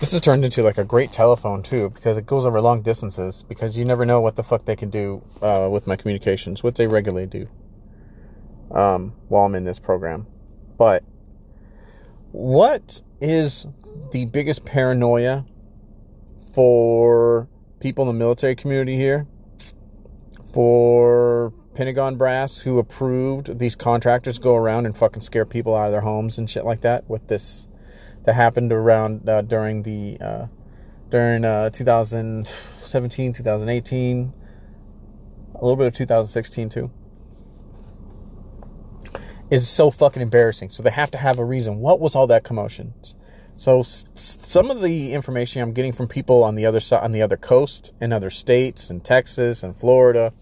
This has turned into like a great telephone too because it goes over long distances because you never know what the fuck they can do uh, with my communications, what they regularly do um, while I'm in this program. But what is the biggest paranoia for people in the military community here? For Pentagon brass who approved these contractors go around and fucking scare people out of their homes and shit like that with this that happened around uh, during the uh, during uh, 2017 2018 a little bit of 2016 too. Is so fucking embarrassing. So they have to have a reason. What was all that commotion? So s- some of the information i'm getting from people on the other side on the other coast in other states in texas and florida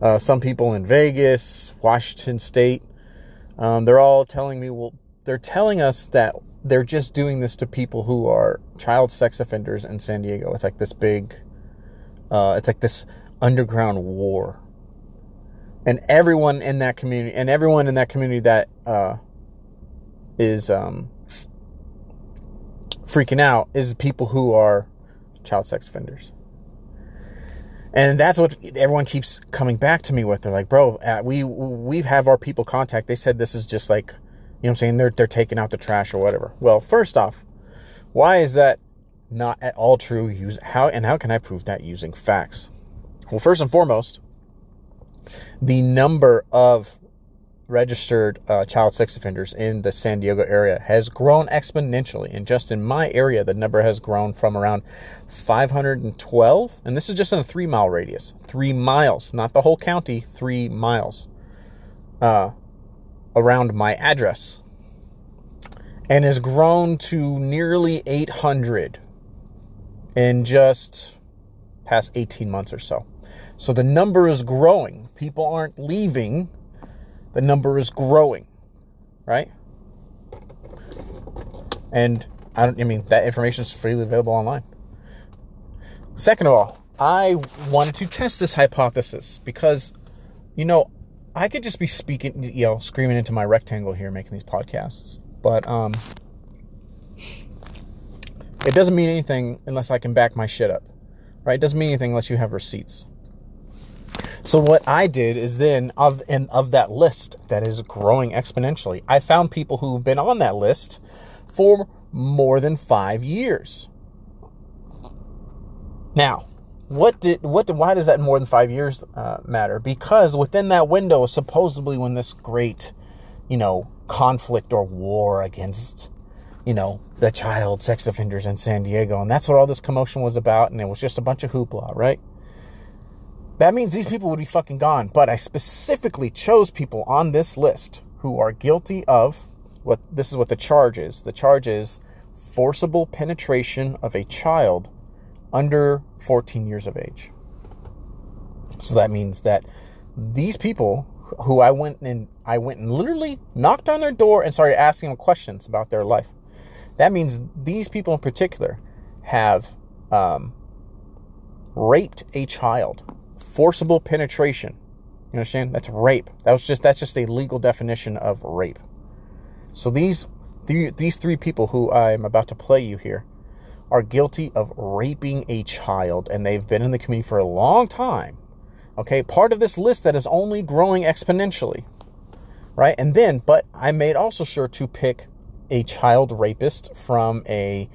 uh, some people in Vegas, Washington State, um, they're all telling me, well, they're telling us that they're just doing this to people who are child sex offenders in San Diego. It's like this big, uh, it's like this underground war. And everyone in that community, and everyone in that community that uh, is um, freaking out is people who are child sex offenders. And that's what everyone keeps coming back to me with. They're like, bro, uh, we we have our people contact. They said this is just like, you know what I'm saying? They're, they're taking out the trash or whatever. Well, first off, why is that not at all true? Use how and how can I prove that using facts? Well, first and foremost, the number of registered uh, child sex offenders in the San Diego area has grown exponentially. And just in my area, the number has grown from around 512, and this is just in a three mile radius. Three miles, not the whole county, three miles uh, around my address. And has grown to nearly 800 in just past 18 months or so. So the number is growing. People aren't leaving the number is growing, right? And I don't. I mean, that information is freely available online. Second of all, I wanted to test this hypothesis because, you know, I could just be speaking, you know, screaming into my rectangle here, making these podcasts, but um, it doesn't mean anything unless I can back my shit up, right? It doesn't mean anything unless you have receipts. So what I did is then of and of that list that is growing exponentially, I found people who've been on that list for more than five years. Now, what did what did, why does that more than five years uh, matter? Because within that window, supposedly when this great, you know, conflict or war against, you know, the child sex offenders in San Diego, and that's what all this commotion was about, and it was just a bunch of hoopla, right? That means these people would be fucking gone. But I specifically chose people on this list who are guilty of what this is what the charge is. The charge is forcible penetration of a child under 14 years of age. So that means that these people who I went and I went and literally knocked on their door and started asking them questions about their life. That means these people in particular have um, raped a child forcible penetration. You understand? That's rape. That was just that's just a legal definition of rape. So these these three people who I'm about to play you here are guilty of raping a child and they've been in the community for a long time. Okay, part of this list that is only growing exponentially. Right? And then, but I made also sure to pick a child rapist from a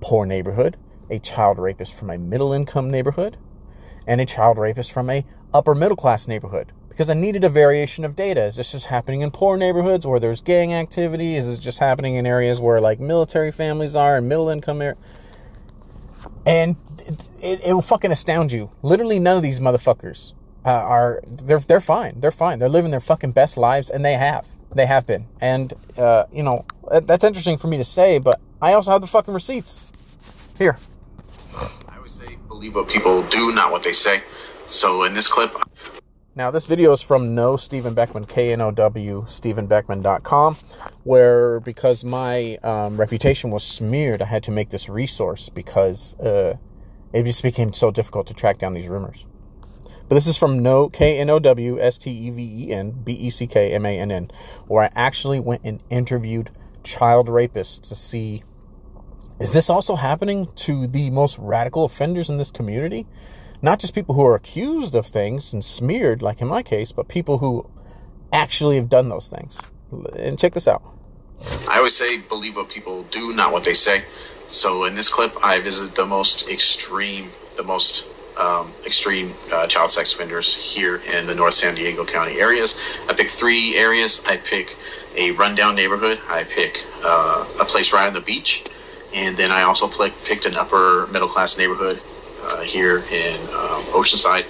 poor neighborhood, a child rapist from a middle income neighborhood, and a child rapist from a upper middle class neighborhood because I needed a variation of data. Is this just happening in poor neighborhoods where there's gang activity? Is this just happening in areas where like military families are and middle income areas? And it, it, it, will fucking astound you. Literally, none of these motherfuckers uh, are they're they're fine. They're fine. They're living their fucking best lives, and they have they have been. And uh, you know that's interesting for me to say, but I also have the fucking receipts here I always say believe what people do, not what they say. So in this clip. Now, this video is from No Steven Beckmann, K N O W, StevenBeckmann.com, where because my um, reputation was smeared, I had to make this resource because uh, it just became so difficult to track down these rumors. But this is from No K N O W S T E V E N B E C K M A N N, where I actually went and interviewed child rapists to see Is this also happening to the most radical offenders in this community? Not just people who are accused of things and smeared, like in my case, but people who actually have done those things. And check this out. I always say believe what people do, not what they say. So in this clip, I visit the most extreme, the most um, extreme uh, child sex offenders here in the North San Diego County areas. I pick three areas. I pick a rundown neighborhood. I pick uh, a place right on the beach, and then I also pick, picked an upper middle class neighborhood uh, here in um, Oceanside,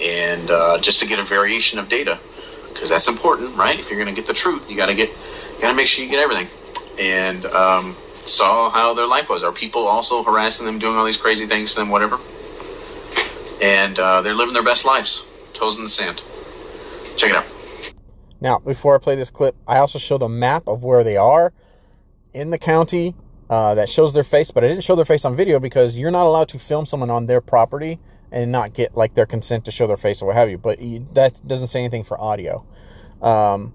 and uh, just to get a variation of data because that's important, right? If you're going to get the truth, you got to get, you got to make sure you get everything. And um, saw how their life was. Are people also harassing them, doing all these crazy things to them, whatever? And uh, they're living their best lives, toes in the sand. Check it out. Now, before I play this clip, I also show the map of where they are in the county uh, that shows their face, but I didn't show their face on video because you're not allowed to film someone on their property and not get like their consent to show their face or what have you. But you, that doesn't say anything for audio. Um,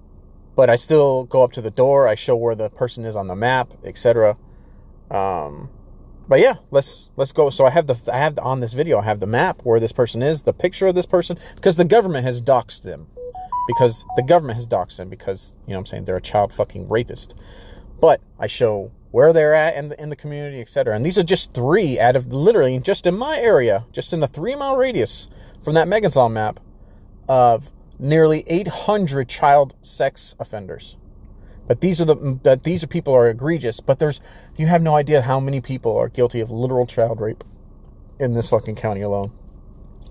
but I still go up to the door. I show where the person is on the map, etc. Um, but yeah, let's let's go. So I have the I have the, on this video. I have the map where this person is, the picture of this person, because the government has doxed them. Because the government has doxed them because you know what I'm saying they're a child fucking rapist. But I show where they're at in the, in the community, etc. And these are just three out of literally just in my area, just in the three mile radius from that Megan's Law map of nearly 800 child sex offenders. But these are the that these are people are egregious. But there's you have no idea how many people are guilty of literal child rape in this fucking county alone.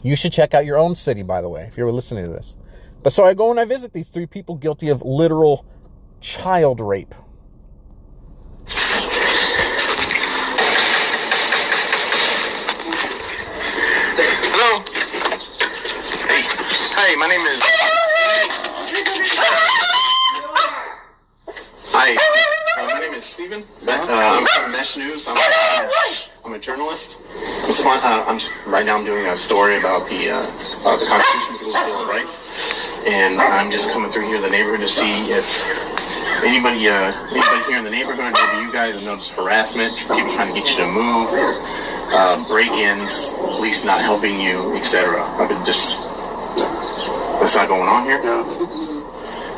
You should check out your own city, by the way, if you're listening to this. But so I go and I visit these three people guilty of literal child rape. Hello. Hey. Hi, my name is. Hi. Uh, my name is Steven. Uh, I'm from Mesh News. I'm a, I'm a journalist. I'm, spon- uh, I'm right now. I'm doing a story about the uh, uh, the Constitution, People's Bill of Rights, and I'm just coming through here the neighborhood to see if anybody uh, anybody here in the neighborhood, maybe you guys have noticed harassment, people trying to get you to move, uh, break-ins, police not helping you, etc. I've been just that's not going on here.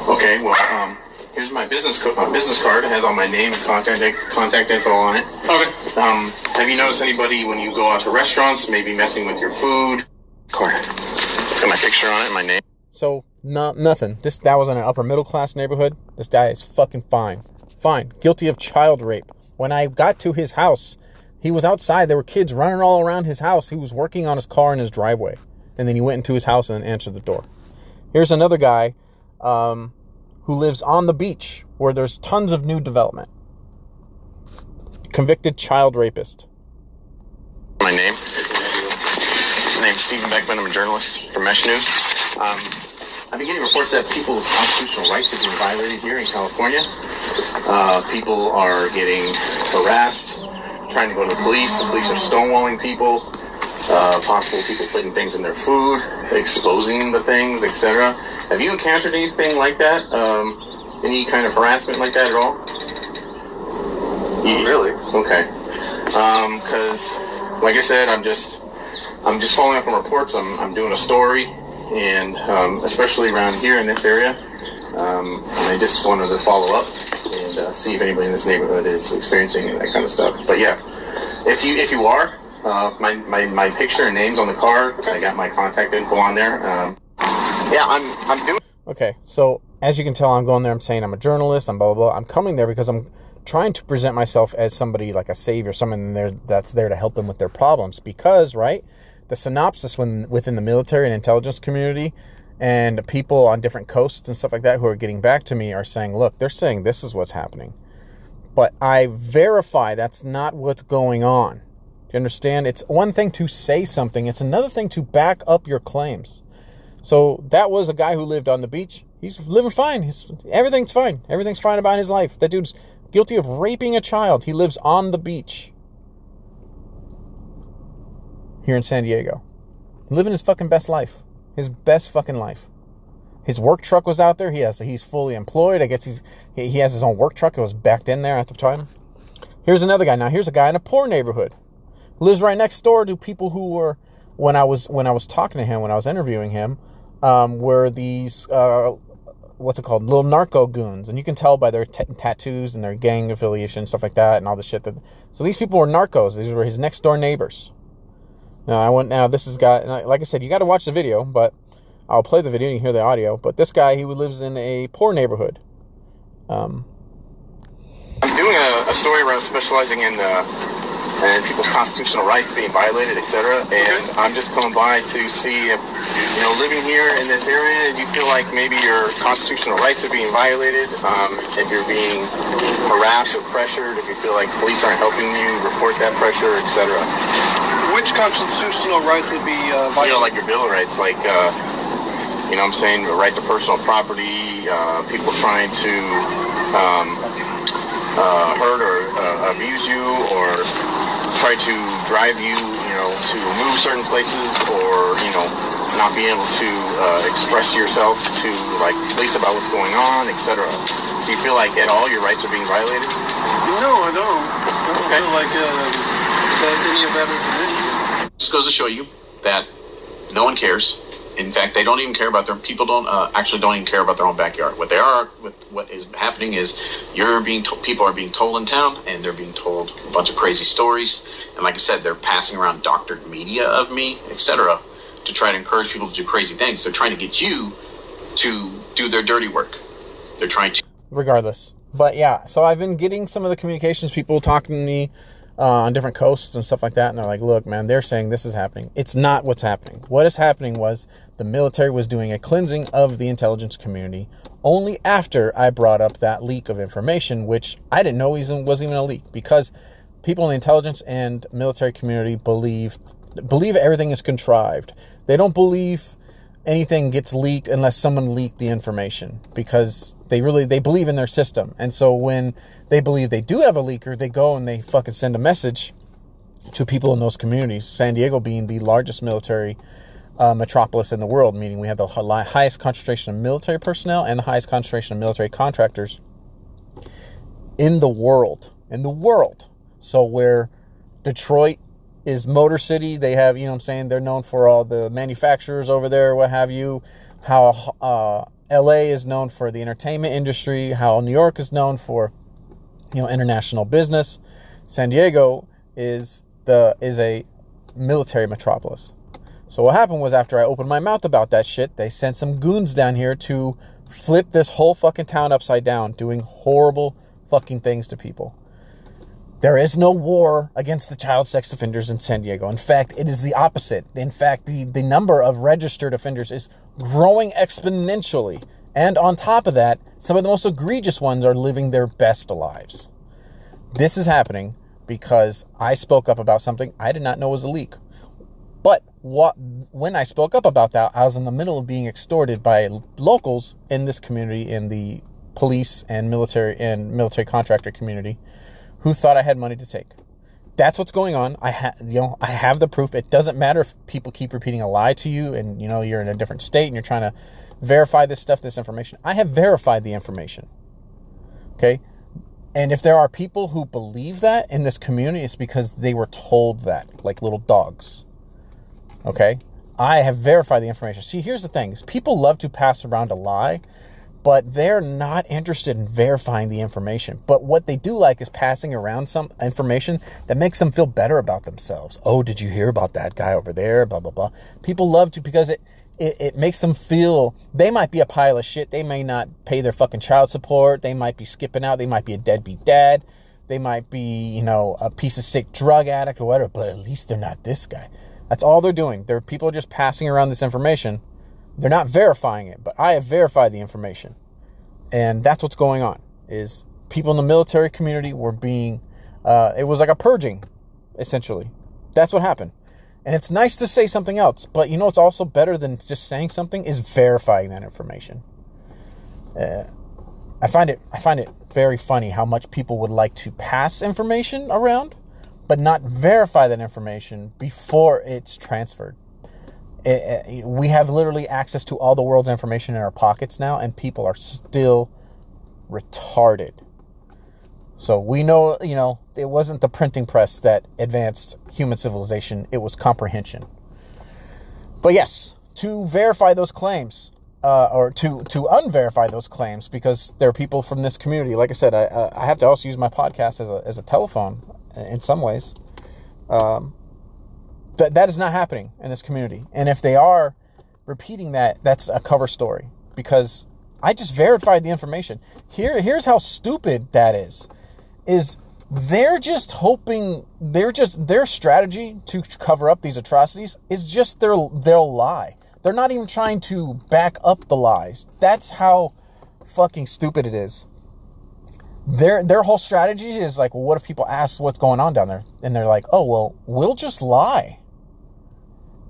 Okay, well, um, here's my business co- my business card. It has all my name and contact contact info on it. Okay. Um, have you noticed anybody when you go out to restaurants, maybe messing with your food? Card. Got my picture on it, my name. So not nothing. This that was in an upper middle class neighborhood. This guy is fucking fine, fine. Guilty of child rape. When I got to his house, he was outside. There were kids running all around his house. He was working on his car in his driveway, and then he went into his house and answered the door. Here's another guy um, who lives on the beach where there's tons of new development. Convicted child rapist. My name. My name's Steven Beckmann. I'm a journalist for Mesh News. Um, I've been getting reports that people's constitutional rights have been violated here in California. Uh, people are getting harassed, trying to go to the police. The police are stonewalling people. Uh, possible people putting things in their food, exposing the things, etc. Have you encountered anything like that? Um, any kind of harassment like that at all? Yeah. Really? Okay. Because, like I said, I'm just I'm just following up on reports. I'm, I'm doing a story, and um, especially around here in this area, um, and I just wanted to follow up and uh, see if anybody in this neighborhood is experiencing that kind of stuff. But yeah, if you if you are, uh, my, my my picture and names on the car. I got my contact info on there. Um, yeah, I'm I'm doing. Okay, so as you can tell, I'm going there. I'm saying I'm a journalist. I'm blah blah blah. I'm coming there because I'm trying to present myself as somebody like a savior, someone there that's there to help them with their problems. Because right, the synopsis when within the military and intelligence community, and people on different coasts and stuff like that who are getting back to me are saying, look, they're saying this is what's happening, but I verify that's not what's going on. Do you understand? It's one thing to say something; it's another thing to back up your claims. So that was a guy who lived on the beach. He's living fine. He's everything's fine. Everything's fine about his life. That dude's guilty of raping a child. He lives on the beach here in San Diego, living his fucking best life. His best fucking life. His work truck was out there. He has he's fully employed. I guess he's he, he has his own work truck. It was backed in there at the time. Here's another guy. Now here's a guy in a poor neighborhood. Lives right next door to people who were when I was when I was talking to him when I was interviewing him um, were these uh, what's it called? Little narco goons. And you can tell by their t- tattoos and their gang affiliation stuff like that and all the shit that so these people were narcos. These were his next door neighbors. Now i went now this is guy like i said you got to watch the video but i'll play the video and you hear the audio. But this guy he lives in a poor neighborhood. Um, i'm doing a, a story around specializing in uh and people's constitutional rights being violated, etc. And I'm just coming by to see if, you know, living here in this area, you feel like maybe your constitutional rights are being violated, um, if you're being harassed or pressured, if you feel like police aren't helping you report that pressure, etc. Which constitutional rights would be uh, violated? You know, like your bill of rights, like. Uh, you know what I'm saying? The right to personal property, uh, people trying to um, uh, hurt or uh, abuse you or try to drive you, you know, to move certain places or, you know, not be able to uh, express yourself to like police about what's going on, etc. Do you feel like at all your rights are being violated? No, I don't. I don't okay. feel like uh, that any of that is an issue. This goes to show you that no one cares in fact, they don't even care about their people. Don't uh, actually don't even care about their own backyard. What they are, what, what is happening is you're being to- people are being told in town, and they're being told a bunch of crazy stories. And like I said, they're passing around doctored media of me, etc., to try to encourage people to do crazy things. They're trying to get you to do their dirty work. They're trying to. Regardless, but yeah. So I've been getting some of the communications people talking to me uh, on different coasts and stuff like that. And they're like, look, man, they're saying this is happening. It's not what's happening. What is happening was the military was doing a cleansing of the intelligence community only after I brought up that leak of information, which I didn't know was even a leak because people in the intelligence and military community believe believe everything is contrived. They don't believe anything gets leaked unless someone leaked the information because they really they believe in their system. And so when they believe they do have a leaker, they go and they fucking send a message to people in those communities. San Diego being the largest military uh, metropolis in the world, meaning we have the highest concentration of military personnel and the highest concentration of military contractors in the world. In the world. So where Detroit is Motor City. They have, you know I'm saying, they're known for all the manufacturers over there, what have you. How uh, LA is known for the entertainment industry, how New York is known for, you know, international business. San Diego is the is a military metropolis. So what happened was after I opened my mouth about that shit, they sent some goons down here to flip this whole fucking town upside down, doing horrible fucking things to people. There is no war against the child sex offenders in San Diego. In fact, it is the opposite. In fact, the, the number of registered offenders is growing exponentially. And on top of that, some of the most egregious ones are living their best lives. This is happening because I spoke up about something I did not know was a leak. But what when I spoke up about that, I was in the middle of being extorted by locals in this community in the police and military and military contractor community who thought I had money to take. That's what's going on. I have, you know, I have the proof. It doesn't matter if people keep repeating a lie to you, and you know you're in a different state and you're trying to verify this stuff, this information. I have verified the information. Okay, and if there are people who believe that in this community, it's because they were told that, like little dogs. Okay, I have verified the information. See, here's the thing: is people love to pass around a lie but they're not interested in verifying the information. But what they do like is passing around some information that makes them feel better about themselves. Oh, did you hear about that guy over there? Blah, blah, blah. People love to because it, it, it makes them feel they might be a pile of shit. They may not pay their fucking child support. They might be skipping out. They might be a deadbeat dad. They might be, you know, a piece of sick drug addict or whatever, but at least they're not this guy. That's all they're doing. They're people are just passing around this information they're not verifying it, but I have verified the information. And that's what's going on is people in the military community were being uh, it was like a purging essentially. That's what happened. And it's nice to say something else, but you know what's also better than just saying something is verifying that information. Uh, I find it I find it very funny how much people would like to pass information around, but not verify that information before it's transferred. Eh, eh, we have literally access to all the world's information in our pockets now, and people are still retarded. So we know, you know, it wasn't the printing press that advanced human civilization, it was comprehension. But yes, to verify those claims, uh, or to to unverify those claims, because there are people from this community. Like I said, I I have to also use my podcast as a as a telephone in some ways. Um, that that is not happening in this community, and if they are repeating that, that's a cover story because I just verified the information. Here here's how stupid that is is they're just hoping they're just their strategy to cover up these atrocities is just their their lie. They're not even trying to back up the lies. That's how fucking stupid it is. Their their whole strategy is like, well, what if people ask what's going on down there? And they're like, oh well, we'll just lie.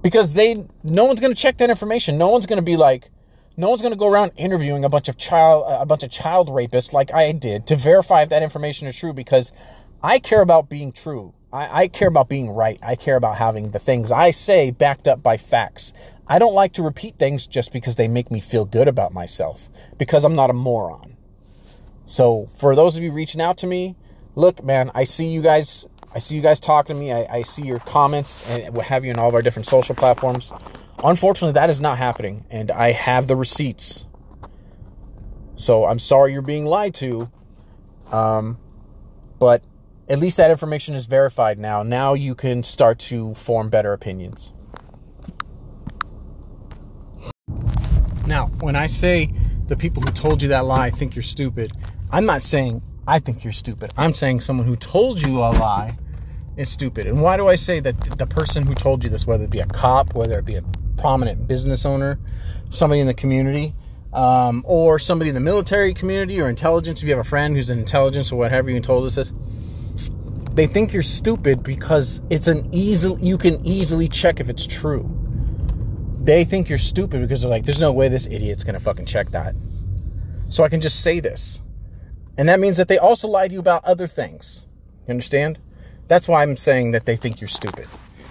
Because they no one's gonna check that information. No one's gonna be like, no one's going to go around interviewing a bunch of child a bunch of child rapists like I did to verify if that information is true because I care about being true. I, I, care about being right. I care about having the things I say backed up by facts. I don't like to repeat things just because they make me feel good about myself because I'm not a moron. So for those of you reaching out to me, look, man, I see you guys. I see you guys talking to me. I, I see your comments and what have you in all of our different social platforms. Unfortunately, that is not happening, and I have the receipts. So I'm sorry you're being lied to. Um, but at least that information is verified now. Now you can start to form better opinions. Now, when I say the people who told you that lie think you're stupid, I'm not saying I think you're stupid. I'm saying someone who told you a lie is stupid. And why do I say that the person who told you this, whether it be a cop, whether it be a prominent business owner, somebody in the community, um, or somebody in the military community or intelligence, if you have a friend who's in intelligence or whatever you told us this, they think you're stupid because it's an easy, you can easily check if it's true. They think you're stupid because they're like, there's no way this idiot's gonna fucking check that. So I can just say this. And that means that they also lie to you about other things. You understand? That's why I'm saying that they think you're stupid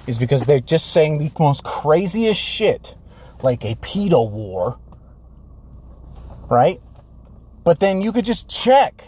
is because they're just saying the most craziest shit, like a pedo war, right? But then you could just check.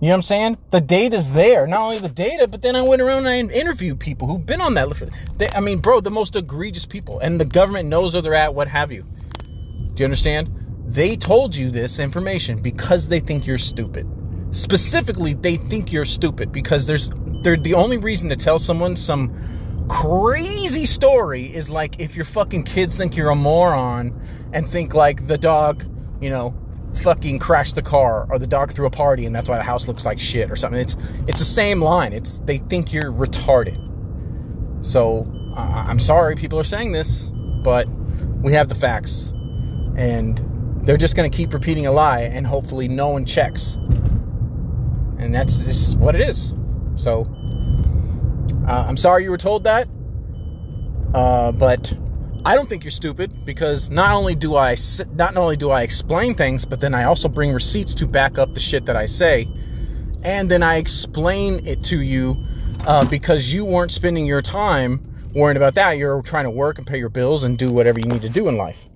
You know what I'm saying? The data's there. Not only the data, but then I went around and I interviewed people who've been on that list. They, I mean, bro, the most egregious people. And the government knows where they're at, what have you. Do you understand? They told you this information because they think you're stupid. Specifically, they think you're stupid because there's they're the only reason to tell someone some crazy story is like if your fucking kids think you're a moron and think like the dog, you know, fucking crashed the car or the dog threw a party and that's why the house looks like shit or something. It's it's the same line. It's they think you're retarded. So uh, I'm sorry people are saying this, but we have the facts, and they're just going to keep repeating a lie, and hopefully no one checks and that's just what it is. So uh, I'm sorry you were told that, uh, but I don't think you're stupid because not only do I not only do I explain things, but then I also bring receipts to back up the shit that I say, and then I explain it to you uh, because you weren't spending your time worrying about that. You're trying to work and pay your bills and do whatever you need to do in life.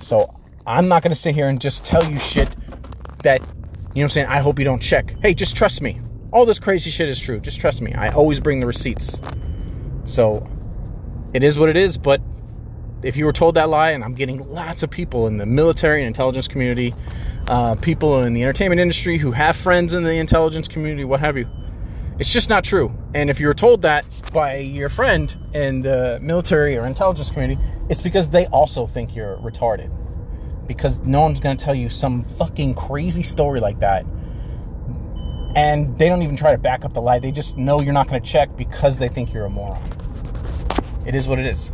So I'm not going to sit here and just tell you shit that you know what I'm saying? I hope you don't check. Hey, just trust me. All this crazy shit is true. Just trust me. I always bring the receipts. So it is what it is, but if you were told that lie, and I'm getting lots of people in the military and intelligence community, uh, people in the entertainment industry who have friends in the intelligence community, what have you. It's just not true. And if you were told that by your friend in the military or intelligence community, it's because they also think you're retarded because no one's going to tell you some fucking crazy story like that. And they don't even try to back up the lie. They just know you're not going to check because they think you're a moron. It is what it is.